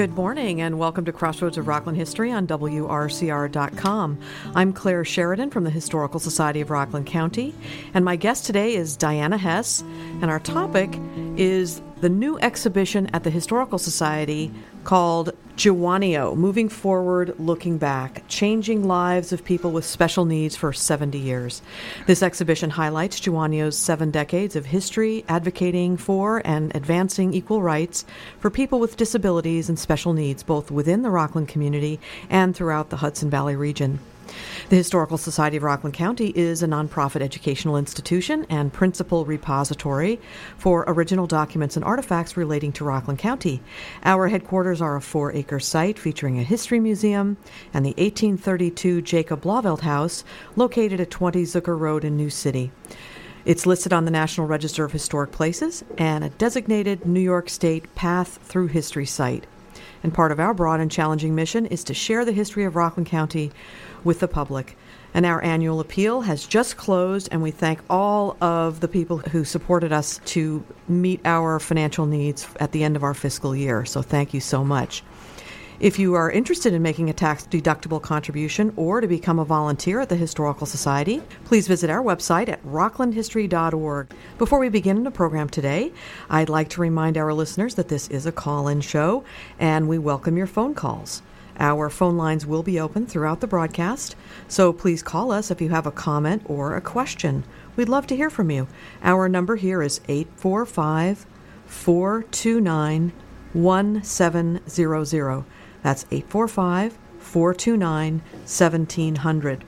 Good morning and welcome to Crossroads of Rockland History on WRCR.com. I'm Claire Sheridan from the Historical Society of Rockland County, and my guest today is Diana Hess, and our topic is the new exhibition at the Historical Society called Jawonio Moving Forward, Looking Back Changing Lives of People with Special Needs for 70 Years. This exhibition highlights Jawonio's seven decades of history advocating for and advancing equal rights for people with disabilities and special needs, both within the Rockland community and throughout the Hudson Valley region. The Historical Society of Rockland County is a nonprofit educational institution and principal repository for original documents and artifacts relating to Rockland County. Our headquarters are a four acre site featuring a history museum and the 1832 Jacob Blauvelt House located at 20 Zukor Road in New City. It's listed on the National Register of Historic Places and a designated New York State Path Through History site. And part of our broad and challenging mission is to share the history of Rockland County with the public. And our annual appeal has just closed, and we thank all of the people who supported us to meet our financial needs at the end of our fiscal year. So thank you so much. If you are interested in making a tax deductible contribution or to become a volunteer at the Historical Society, please visit our website at rocklandhistory.org. Before we begin the program today, I'd like to remind our listeners that this is a call in show and we welcome your phone calls. Our phone lines will be open throughout the broadcast, so please call us if you have a comment or a question. We'd love to hear from you. Our number here is 845 429 1700. That's 845 429 1700.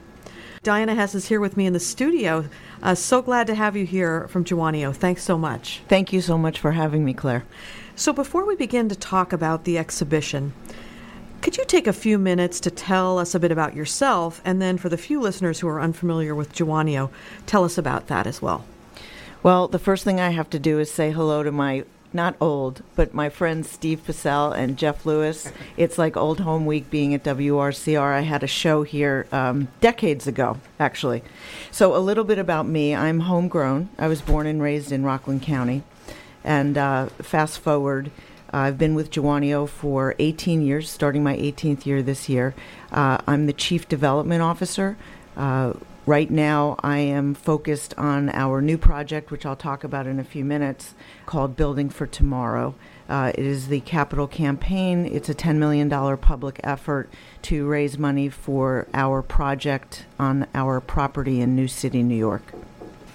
Diana Hess is here with me in the studio. Uh, so glad to have you here from Jawonio. Thanks so much. Thank you so much for having me, Claire. So, before we begin to talk about the exhibition, could you take a few minutes to tell us a bit about yourself? And then, for the few listeners who are unfamiliar with Jawonio, tell us about that as well. Well, the first thing I have to do is say hello to my not old, but my friends Steve Possell and Jeff Lewis. It's like old home week being at WRCR. I had a show here um, decades ago, actually. So, a little bit about me I'm homegrown. I was born and raised in Rockland County. And uh, fast forward, I've been with Jawonio for 18 years, starting my 18th year this year. Uh, I'm the Chief Development Officer. Uh, Right now, I am focused on our new project, which I'll talk about in a few minutes, called Building for Tomorrow. Uh, it is the capital campaign. It's a $10 million public effort to raise money for our project on our property in New City, New York.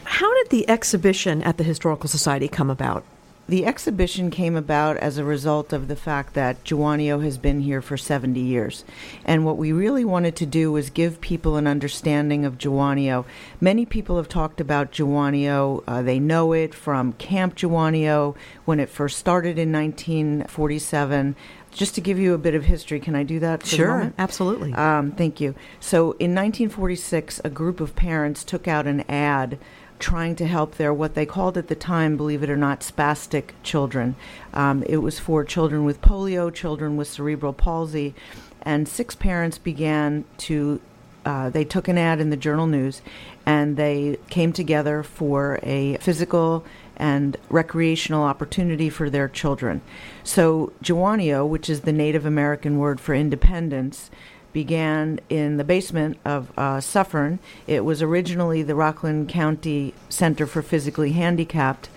How did the exhibition at the Historical Society come about? The exhibition came about as a result of the fact that Jawonio has been here for 70 years. And what we really wanted to do was give people an understanding of Jawonio. Many people have talked about Jawonio. Uh, they know it from Camp Jawonio when it first started in 1947 just to give you a bit of history, can I do that? sure, absolutely. Um, thank you. So, in 1946, a group of parents took out an ad trying to help their what they called at the time, believe it or not, spastic children. Um, it was for children with polio, children with cerebral palsy, and six parents began to. Uh, they took an ad in the Journal News, and they came together for a physical and recreational opportunity for their children. So, Jawonio, which is the Native American word for independence, began in the basement of uh, Suffern. It was originally the Rockland County Center for Physically Handicapped,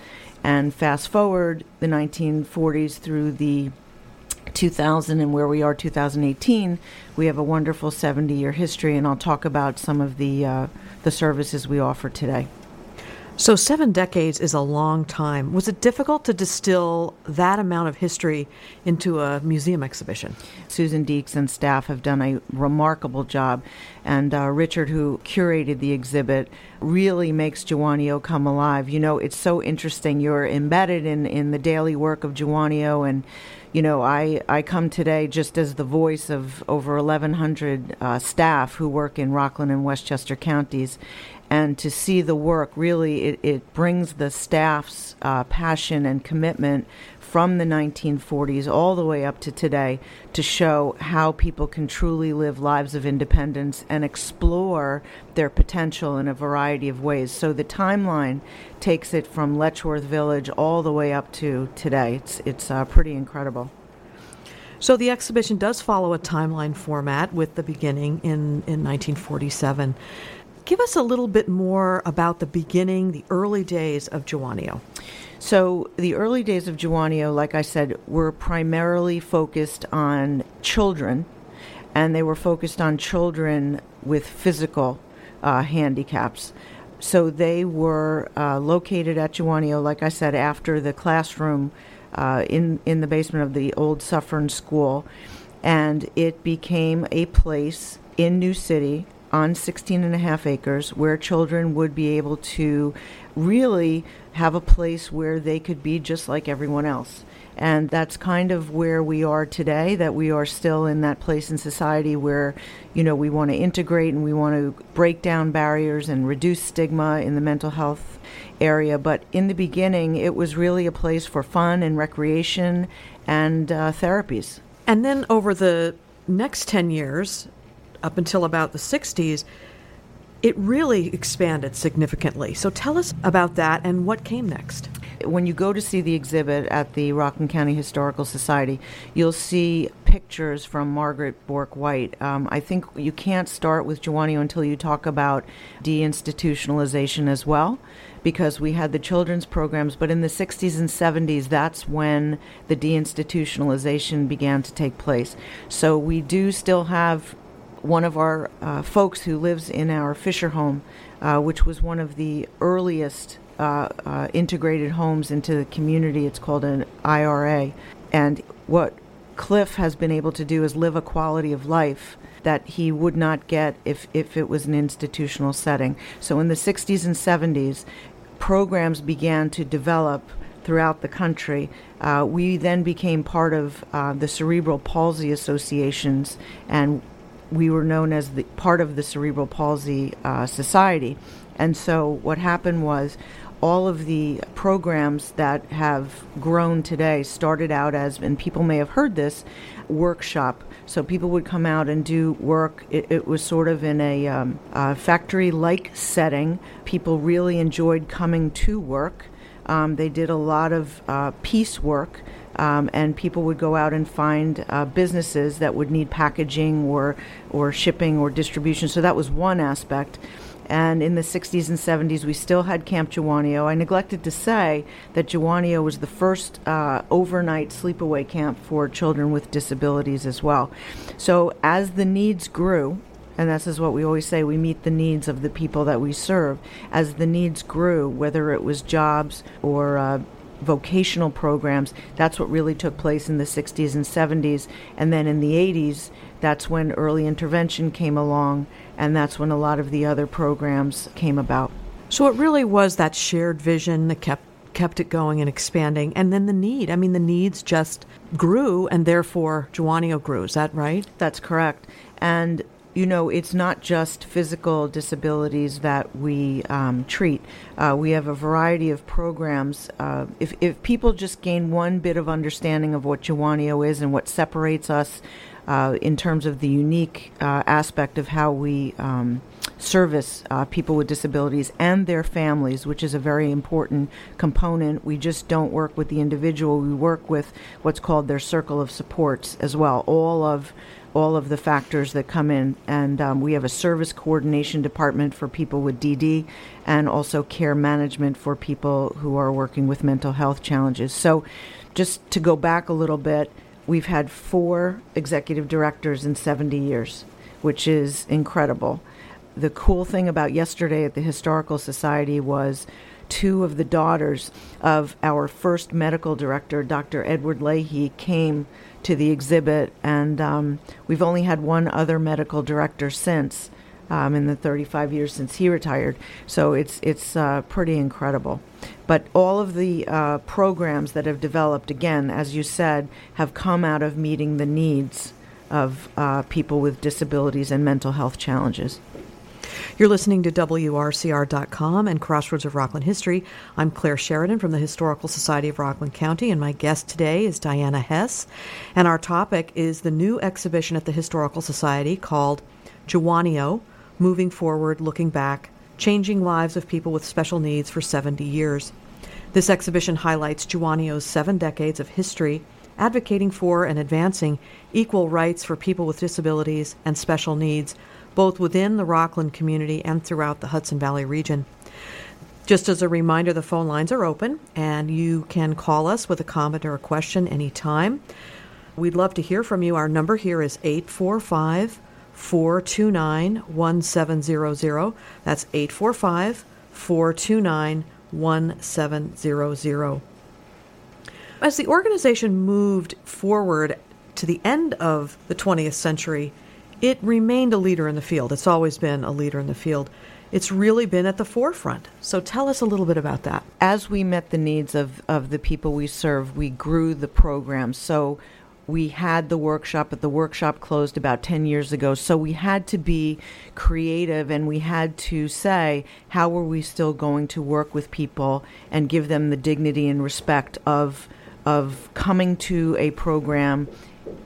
and fast forward the 1940s through the 2000 and where we are 2018 we have a wonderful 70 year history and i'll talk about some of the uh, the services we offer today so, seven decades is a long time. Was it difficult to distill that amount of history into a museum exhibition? Susan Deeks and staff have done a remarkable job, and uh, Richard, who curated the exhibit, really makes Jawonio come alive. You know, it's so interesting. You're embedded in, in the daily work of Jawonio, and you know, I, I come today just as the voice of over 1,100 uh, staff who work in Rockland and Westchester counties and to see the work really it, it brings the staff's uh, passion and commitment from the 1940s all the way up to today to show how people can truly live lives of independence and explore their potential in a variety of ways. So the timeline takes it from Letchworth Village all the way up to today. It's it's uh, pretty incredible. So the exhibition does follow a timeline format with the beginning in, in 1947. Give us a little bit more about the beginning, the early days of Jawonio. So, the early days of Jawonio, like I said, were primarily focused on children, and they were focused on children with physical uh, handicaps. So, they were uh, located at Jawonio, like I said, after the classroom uh, in, in the basement of the old Suffern School, and it became a place in New City on 16 and a half acres where children would be able to really have a place where they could be just like everyone else. And that's kind of where we are today, that we are still in that place in society where, you know, we want to integrate and we want to break down barriers and reduce stigma in the mental health area. But in the beginning, it was really a place for fun and recreation and uh, therapies. And then over the next 10 years, up until about the 60s, it really expanded significantly. So tell us about that and what came next. When you go to see the exhibit at the Rockland County Historical Society, you'll see pictures from Margaret Bourke White. Um, I think you can't start with Jawonio until you talk about deinstitutionalization as well, because we had the children's programs, but in the 60s and 70s, that's when the deinstitutionalization began to take place. So we do still have one of our uh, folks who lives in our Fisher home, uh, which was one of the earliest uh, uh integrated homes into the community. It's called an IRA. And what Cliff has been able to do is live a quality of life that he would not get if, if it was an institutional setting. So in the 60s and 70s, programs began to develop throughout the country. Uh, we then became part of uh, the Cerebral Palsy Associations, and we were known as the part of the Cerebral Palsy uh, Society. And so what happened was all of the programs that have grown today started out as, and people may have heard this, workshop. So people would come out and do work. It, it was sort of in a um, factory like setting. People really enjoyed coming to work. Um, they did a lot of uh, piece work um, and people would go out and find uh, businesses that would need packaging or or shipping or distribution. So that was one aspect. And in the 60s and 70s, we still had Camp Jawonio. I neglected to say that Jawonio was the first uh, overnight sleepaway camp for children with disabilities as well. So as the needs grew, and this is what we always say we meet the needs of the people that we serve. As the needs grew, whether it was jobs or uh, vocational programs. That's what really took place in the 60s and 70s. And then in the 80s, that's when early intervention came along, and that's when a lot of the other programs came about. So it really was that shared vision that kept kept it going and expanding and then the need i mean the needs just grew and therefore Jawonio grew is that right that's correct and you know, it's not just physical disabilities that we um, treat. Uh, we have a variety of programs. Uh, if, if people just gain one bit of understanding of what Jawonio is and what separates us uh, in terms of the unique uh, aspect of how we um, service uh, people with disabilities and their families, which is a very important component. We just don't work with the individual, we work with what's called their circle of supports as well. All of all of the factors that come in. And um, we have a service coordination department for people with DD and also care management for people who are working with mental health challenges. So, just to go back a little bit, we've had four executive directors in 70 years, which is incredible. The cool thing about yesterday at the Historical Society was two of the daughters of our first medical director, Dr. Edward Leahy, came to the exhibit, and um, we've only had one other medical director since. Um, in the 35 years since he retired, so it's it's uh, pretty incredible. But all of the uh, programs that have developed, again, as you said, have come out of meeting the needs of uh, people with disabilities and mental health challenges. You're listening to WRCR.com and Crossroads of Rockland History. I'm Claire Sheridan from the Historical Society of Rockland County, and my guest today is Diana Hess. And our topic is the new exhibition at the Historical Society called Jawonio Moving Forward, Looking Back Changing Lives of People with Special Needs for 70 Years. This exhibition highlights Jawonio's seven decades of history advocating for and advancing equal rights for people with disabilities and special needs, both within the Rockland community and throughout the Hudson Valley region. Just as a reminder, the phone lines are open and you can call us with a comment or a question anytime. We'd love to hear from you. Our number here is 845 429 1700. That's 845 429 1700. As the organization moved forward to the end of the 20th century, it remained a leader in the field. It's always been a leader in the field it's really been at the forefront. So tell us a little bit about that. As we met the needs of, of the people we serve, we grew the program. So we had the workshop, but the workshop closed about 10 years ago. So we had to be creative and we had to say, how are we still going to work with people and give them the dignity and respect of, of coming to a program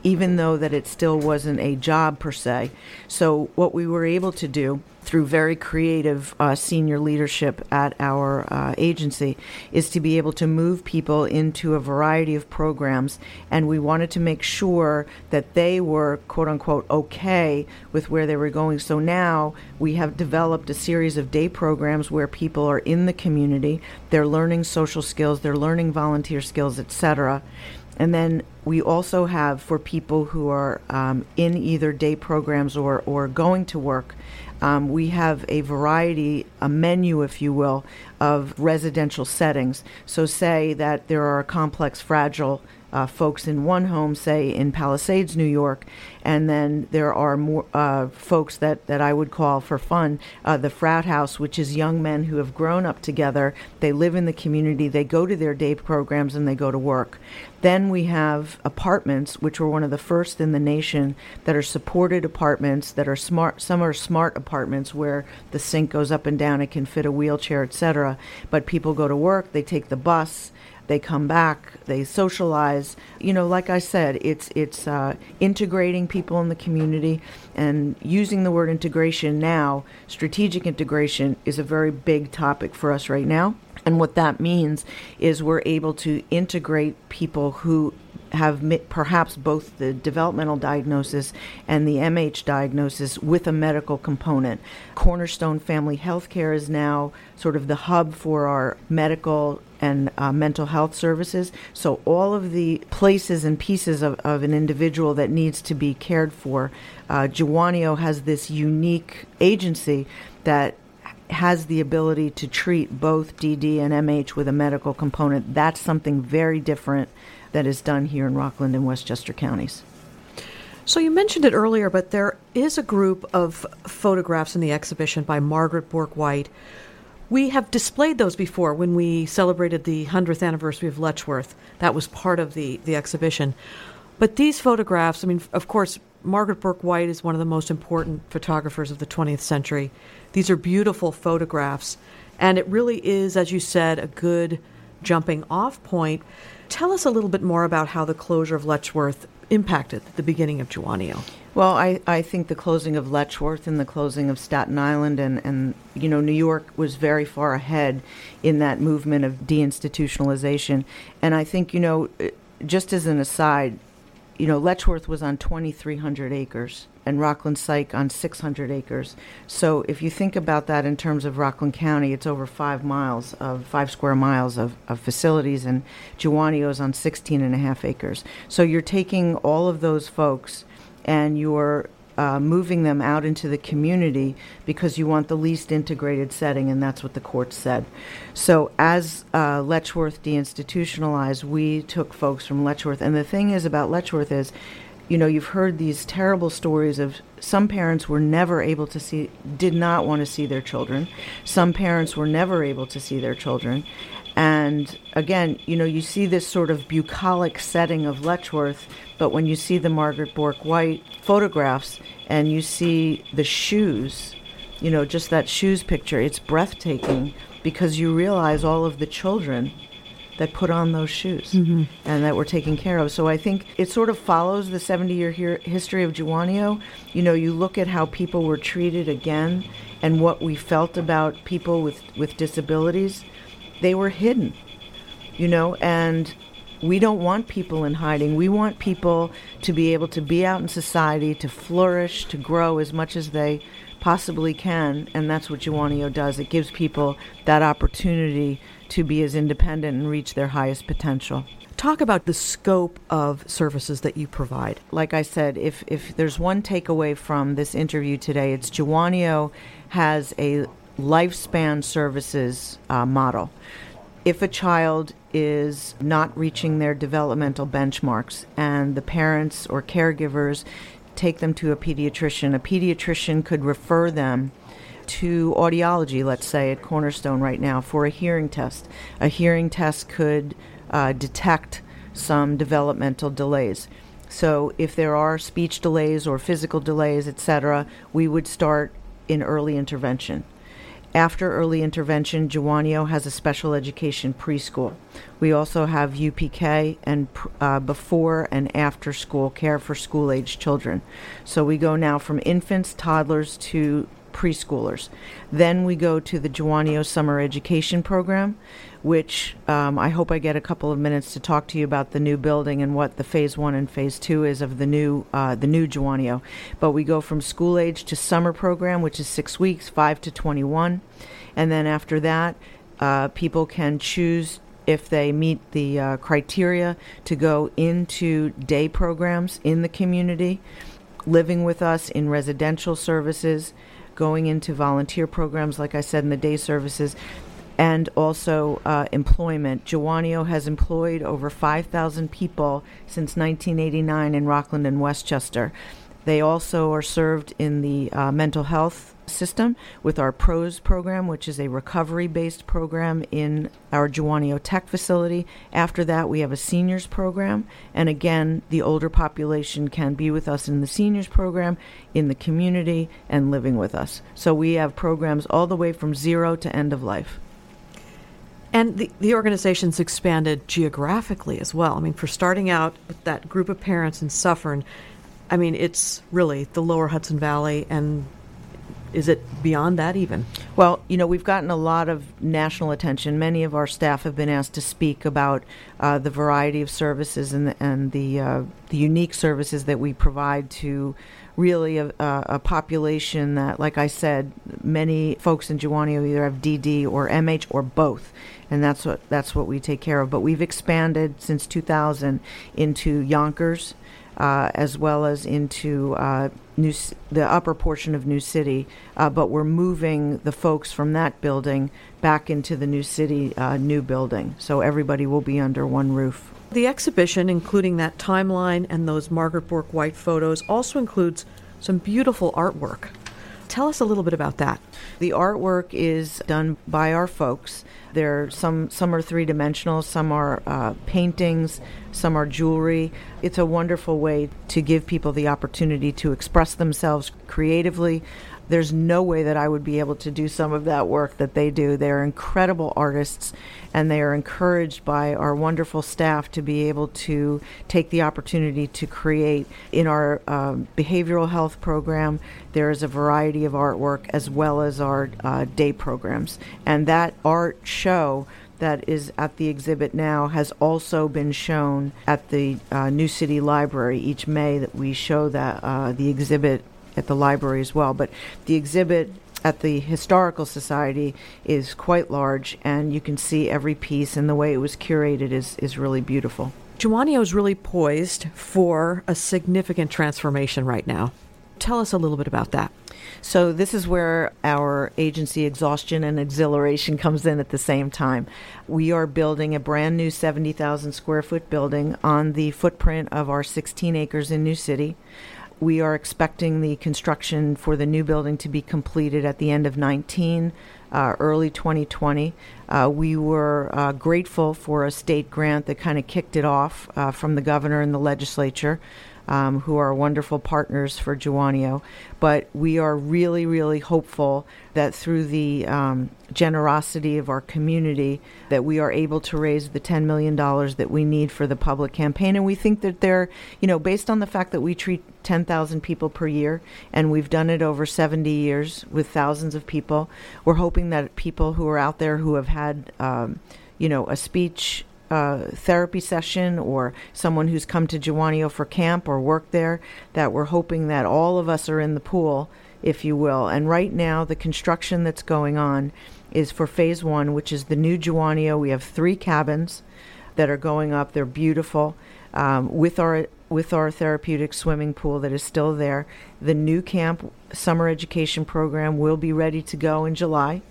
even though that it still wasn't a job per se. So what we were able to do through very creative uh, senior leadership at our uh, agency is to be able to move people into a variety of programs and we wanted to make sure that they were quote unquote okay with where they were going. So now we have developed a series of day programs where people are in the community. They're learning social skills they're learning volunteer skills etc and then we also have for people who are um, in either day programs or, or going to work, um, we have a variety, a menu, if you will, of residential settings. So, say that there are complex, fragile uh, folks in one home, say in Palisades, New York, and then there are more uh, folks that, that I would call for fun uh, the frat house, which is young men who have grown up together. They live in the community, they go to their day programs, and they go to work. Then we have apartments, which were one of the first in the nation that are supported apartments that are smart. Some are smart apartments where the sink goes up and down, it can fit a wheelchair, etc. But people go to work, they take the bus they come back, they socialize. You know, like I said, it's it's uh, integrating people in the community and using the word integration now. Strategic integration is a very big topic for us right now. And what that means is we're able to integrate people who have perhaps both the developmental diagnosis and the MH diagnosis with a medical component. Cornerstone Family Healthcare is now sort of the hub for our medical and uh, mental health services. So, all of the places and pieces of, of an individual that needs to be cared for, uh, has this unique agency that has the ability to treat both DD and MH with a medical component. That's something very different that is done here in Rockland and Westchester counties. So you mentioned it earlier, but there is a group of photographs in the exhibition by Margaret Bourke White. We have displayed those before when we celebrated the 100th anniversary of Letchworth. That was part of the, the exhibition. But these photographs, I mean, of course, Margaret Bourke White is one of the most important photographers of the 20th century. These are beautiful photographs, and it really is, as you said, a good jumping off point Tell us a little bit more about how the closure of Letchworth impacted the beginning of Jawonio. Well, I, I think the closing of Letchworth and the closing of Staten Island and, and, you know, New York was very far ahead in that movement of deinstitutionalization. And I think, you know, eh, just as an aside, you know, Letchworth was on 2,300 acres and Rockland Psych on 600 acres. So if you think about that in terms of Rockland County, it's over five miles of five square miles of, of facilities, and Jawonio's on 16 and a half acres. So you're taking all of those folks and you're uh, moving them out into the community because you want the least integrated setting, and that's what the court said. So, as uh, Letchworth deinstitutionalized, we took folks from Letchworth. And the thing is about Letchworth is you know, you've heard these terrible stories of some parents were never able to see, did not want to see their children. Some parents were never able to see their children. And again, you know, you see this sort of bucolic setting of Letchworth, but when you see the Margaret Bourke White photographs and you see the shoes, you know, just that shoes picture, it's breathtaking because you realize all of the children that put on those shoes mm-hmm. and that were taken care of. So I think it sort of follows the 70 year history of Jawonio. You know, you look at how people were treated again and what we felt about people with, with disabilities, they were hidden, you know, and we don't want people in hiding. We want people to be able to be out in society, to flourish, to grow as much as they possibly can, and that's what Jawonio does. It gives people that opportunity to be as independent and reach their highest potential. Talk about the scope of services that you provide. Like I said, if, if there's one takeaway from this interview today, it's Jawonio has a lifespan services uh, model. If a child is not reaching their developmental benchmarks and the parents or caregivers take them to a pediatrician. A pediatrician could refer them to audiology, let's say at Cornerstone right now, for a hearing test. A hearing test could uh, detect some developmental delays. So if there are speech delays or physical delays, etc., we would start in early intervention. After early intervention, Jawonio has a special education preschool. We also have UPK and uh, before and after school care for school age children. So we go now from infants, toddlers to preschoolers. Then we go to the Jawonio Summer Education Program, which um, I hope I get a couple of minutes to talk to you about the new building and what the phase one and phase two is of the new uh, the new Jawonio. But we go from school age to summer program, which is six weeks, five to twenty-one, and then after that, uh, people can choose if they meet the uh, criteria to go into day programs in the community, living with us in residential services going into volunteer programs, like I said, in the day services, and also uh, employment. Jawonio has employed over 5,000 people since 1989 in Rockland and Westchester. They also are served in the uh, mental health system with our PROS program, which is a recovery based program in our Jawonio Tech facility. After that, we have a seniors program. And again, the older population can be with us in the seniors program, in the community, and living with us. So we have programs all the way from zero to end of life. And the, the organization's expanded geographically as well. I mean, for starting out with that group of parents in Suffern, I mean, it's really the lower Hudson Valley and is it beyond that even? Well, you know, we've gotten a lot of national attention. Many of our staff have been asked to speak about uh, the variety of services and the, and the uh, the unique services that we provide to really a, a, population that, like I said, many folks in Jawonio either have DD or MH or both, and that's what that's what we take care of. But we've expanded since 2000 into Yonkers uh, as well as into uh, New, the upper portion of New City, uh, but we're moving the folks from that building back into the New City uh, new building. So everybody will be under one roof. The exhibition, including that timeline and those Margaret Bourke White photos, also includes some beautiful artwork. Tell us a little bit about that. The artwork is done by our folks. There, are some some are three dimensional, some are uh, paintings, some are jewelry. It's a wonderful way to give people the opportunity to express themselves creatively there's no way that I would be able to do some of that work that they do. They're incredible artists, and they are encouraged by our wonderful staff to be able to take the opportunity to create. In our um, behavioral health program, there is a variety of artwork as well as our uh, day programs. And that art show that is at the exhibit now has also been shown at the uh, New City Library each May that we show that uh, the exhibit at the library as well. But the exhibit at the Historical Society is quite large, and you can see every piece, and the way it was curated is, is really beautiful. Jawonio is really poised for a significant transformation right now. Tell us a little bit about that. So, this is where our agency exhaustion and exhilaration comes in at the same time. We are building a brand new 70,000 square foot building on the footprint of our 16 acres in New City. We are expecting the construction for the new building to be completed at the end of 19, uh, early 2020. Uh, we were uh, grateful for a state grant that kind of kicked it off uh, from the governor and the legislature um, who are wonderful partners for Jawonio. But we are really, really hopeful that through the um, generosity of our community, that we are able to raise the $10 million that we need for the public campaign. And we think that they're, you know, based on the fact that we treat 10,000 people per year, and we've done it over 70 years with thousands of people, we're hoping that people who are out there who have had, um, you know, a speech uh, therapy session or someone who's come to Jawonio for camp or work there, that we're hoping that all of us are in the pool, if you will. And right now, the construction that's going on is for phase one, which is the new Jawonio. We have three cabins that are going up. They're beautiful. Um, with our with our therapeutic swimming pool that is still there. The new camp summer education program will be ready to go in July.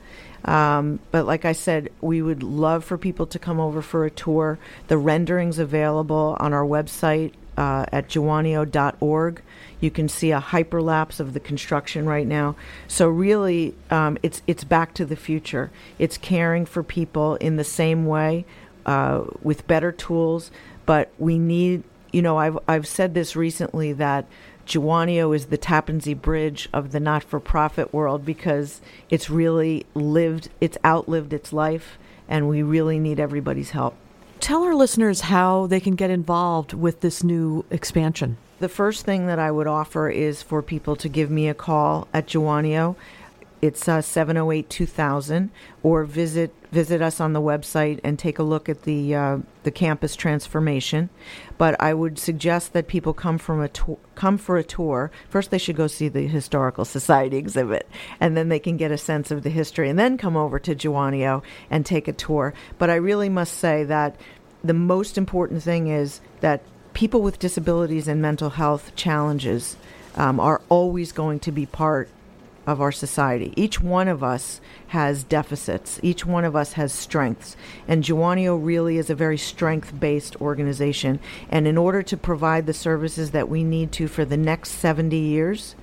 Um, but like I said, we would love for people to come over for a tour. The renderings available on our website uh, at jawonio.org. You can see a hyperlapse of the construction right now. So really, um, it's it's back to the future. It's caring for people in the same way, uh, with better tools. But we need, you know, I've I've said this recently that Jawonio is the Tappan Zee Bridge of the not-for-profit world because it's really lived, it's outlived its life, and we really need everybody's help. Tell our listeners how they can get involved with this new expansion. The first thing that I would offer is for people to give me a call at Jawonio. It's uh, 708 2000, or visit visit us on the website and take a look at the uh, the campus transformation. But I would suggest that people come from a to- come for a tour. First, they should go see the historical society exhibit, and then they can get a sense of the history, and then come over to Jawonio and take a tour. But I really must say that the most important thing is that people with disabilities and mental health challenges um, are always going to be part of our society. Each one of us has deficits. Each one of us has strengths. And Jawonio really is a very strength based organization. And in order to provide the services that we need to for the next 70 years,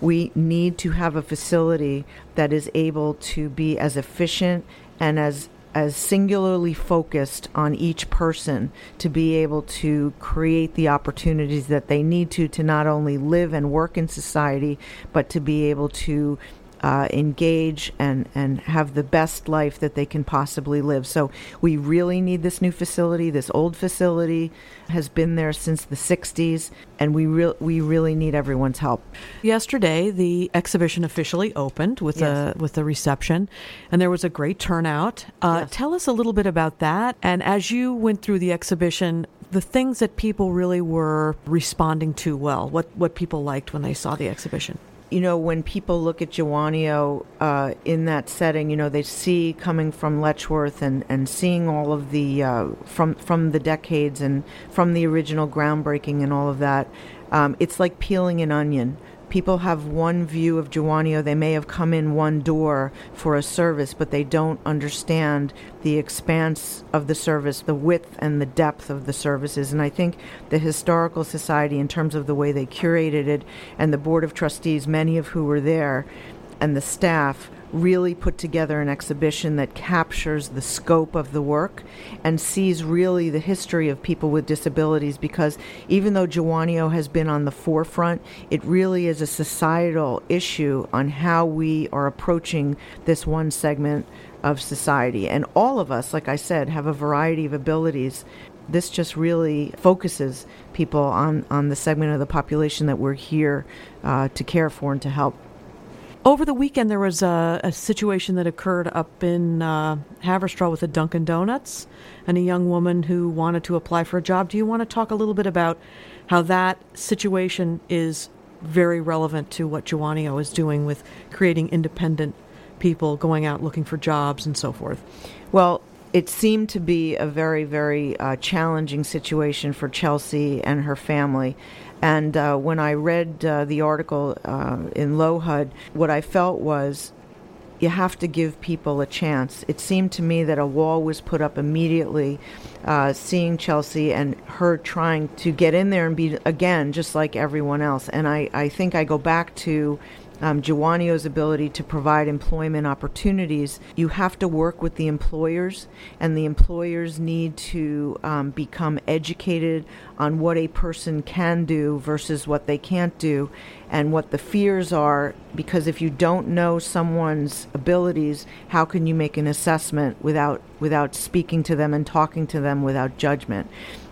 we need to have a facility that is able to be as efficient and as as singularly focused on each person to be able to create the opportunities that they need to to not only live and work in society but to be able to uh, engage and, and have the best life that they can possibly live. So we really need this new facility. This old facility has been there since the 60s, and we, re- we really need everyone's help. Yesterday, the exhibition officially opened with, yes. a, with a reception, and there was a great turnout. Uh, yes. Tell us a little bit about that. And as you went through the exhibition, the things that people really were responding to well, what, what people liked when they saw the exhibition you know, when people look at Jawonio uh, in that setting, you know, they see coming from Letchworth and, and seeing all of the uh, from from the decades and from the original groundbreaking and all of that. Um, it's like peeling an onion people have one view of Jawonio. They may have come in one door for a service, but they don't understand the expanse of the service, the width and the depth of the services. And I think the Historical Society, in terms of the way they curated it, and the Board of Trustees, many of who were there, and the staff, really put together an exhibition that captures the scope of the work and sees really the history of people with disabilities because even though Jawonio has been on the forefront, it really is a societal issue on how we are approaching this one segment of society. And all of us, like I said, have a variety of abilities. This just really focuses people on, on the segment of the population that we're here uh, to care for and to help. Over the weekend, there was a, a situation that occurred up in uh, Haverstraw with a Dunkin' Donuts and a young woman who wanted to apply for a job. Do you want to talk a little bit about how that situation is very relevant to what Jawonio is doing with creating independent people going out looking for jobs and so forth? Well, it seemed to be a very, very uh, challenging situation for Chelsea and her family. And uh, when I read uh, the article uh, in LOHUD, what I felt was you have to give people a chance. It seemed to me that a wall was put up immediately, uh, seeing Chelsea and her trying to get in there and be, again, just like everyone else. And I, I think I go back to um, ability to provide employment opportunities, you have to work with the employers, and the employers need to um, become educated on what a person can do versus what they can't do and what the fears are. Because if you don't know someone's abilities, how can you make an assessment without, without speaking to them and talking to them without judgment?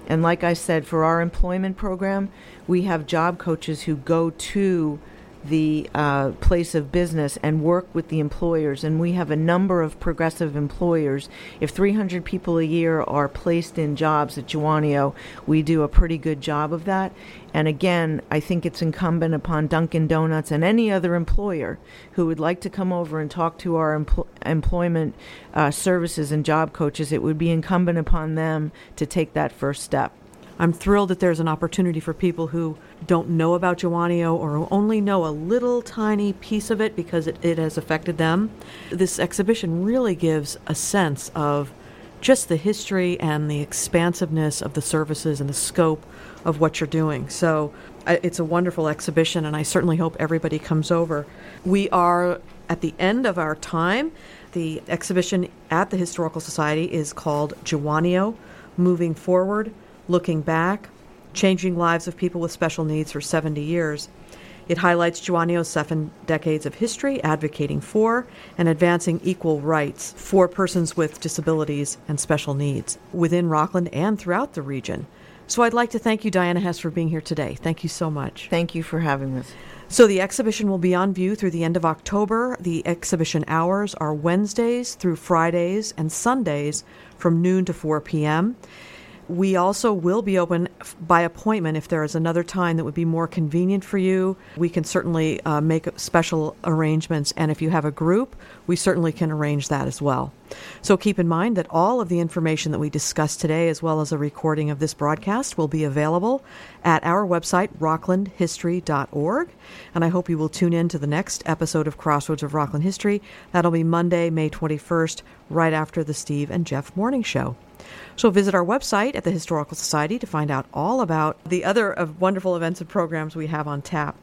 And like I said, for our employment program, we have job coaches who go to the uh, place of business and work with the employers. And we have a number of progressive employers. If 300 people a year are placed in jobs at Jawonio, we do a pretty good job of that. And again, I think it's incumbent upon Dunkin' Donuts and any other employer who would like to come over and talk to our empl- employment uh, services and job coaches, it would be incumbent upon them to take that first step. I'm thrilled that there's an opportunity for people who don't know about Jawonio or who only know a little tiny piece of it because it, it has affected them. This exhibition really gives a sense of just the history and the expansiveness of the services and the scope of what you're doing. So it's a wonderful exhibition, and I certainly hope everybody comes over. We are at the end of our time. The exhibition at the Historical Society is called Jawonio Moving Forward looking back, changing lives of people with special needs for 70 years. It highlights Jawonio's seven decades of history advocating for and advancing equal rights for persons with disabilities and special needs within Rockland and throughout the region. So I'd like to thank you, Diana Hess, for being here today. Thank you so much. Thank you for having us. So the exhibition will be on view through the end of October. The exhibition hours are Wednesdays through Fridays and Sundays from noon to 4 p.m. We also will be open by appointment if there is another time that would be more convenient for you. We can certainly uh, make special arrangements, and if you have a group, we certainly can arrange that as well. So keep in mind that all of the information that we discussed today, as well as a recording of this broadcast, will be available at our website, rocklandhistory.org. And I hope you will tune in to the next episode of Crossroads of Rockland History. That'll be Monday, May 21st, right after the Steve and Jeff Morning Show. So visit our website at the Historical Society to find out all about the other wonderful events and programs we have on tap.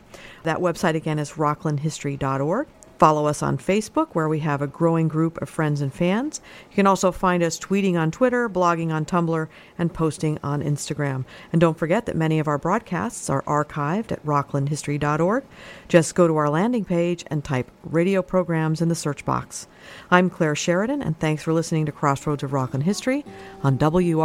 That website again is rocklandhistory.org. Follow us on Facebook, where we have a growing group of friends and fans. You can also find us tweeting on Twitter, blogging on Tumblr, and posting on Instagram. And don't forget that many of our broadcasts are archived at rocklandhistory.org. Just go to our landing page and type radio programs in the search box. I'm Claire Sheridan, and thanks for listening to Crossroads of Rockland History on WRCR.com.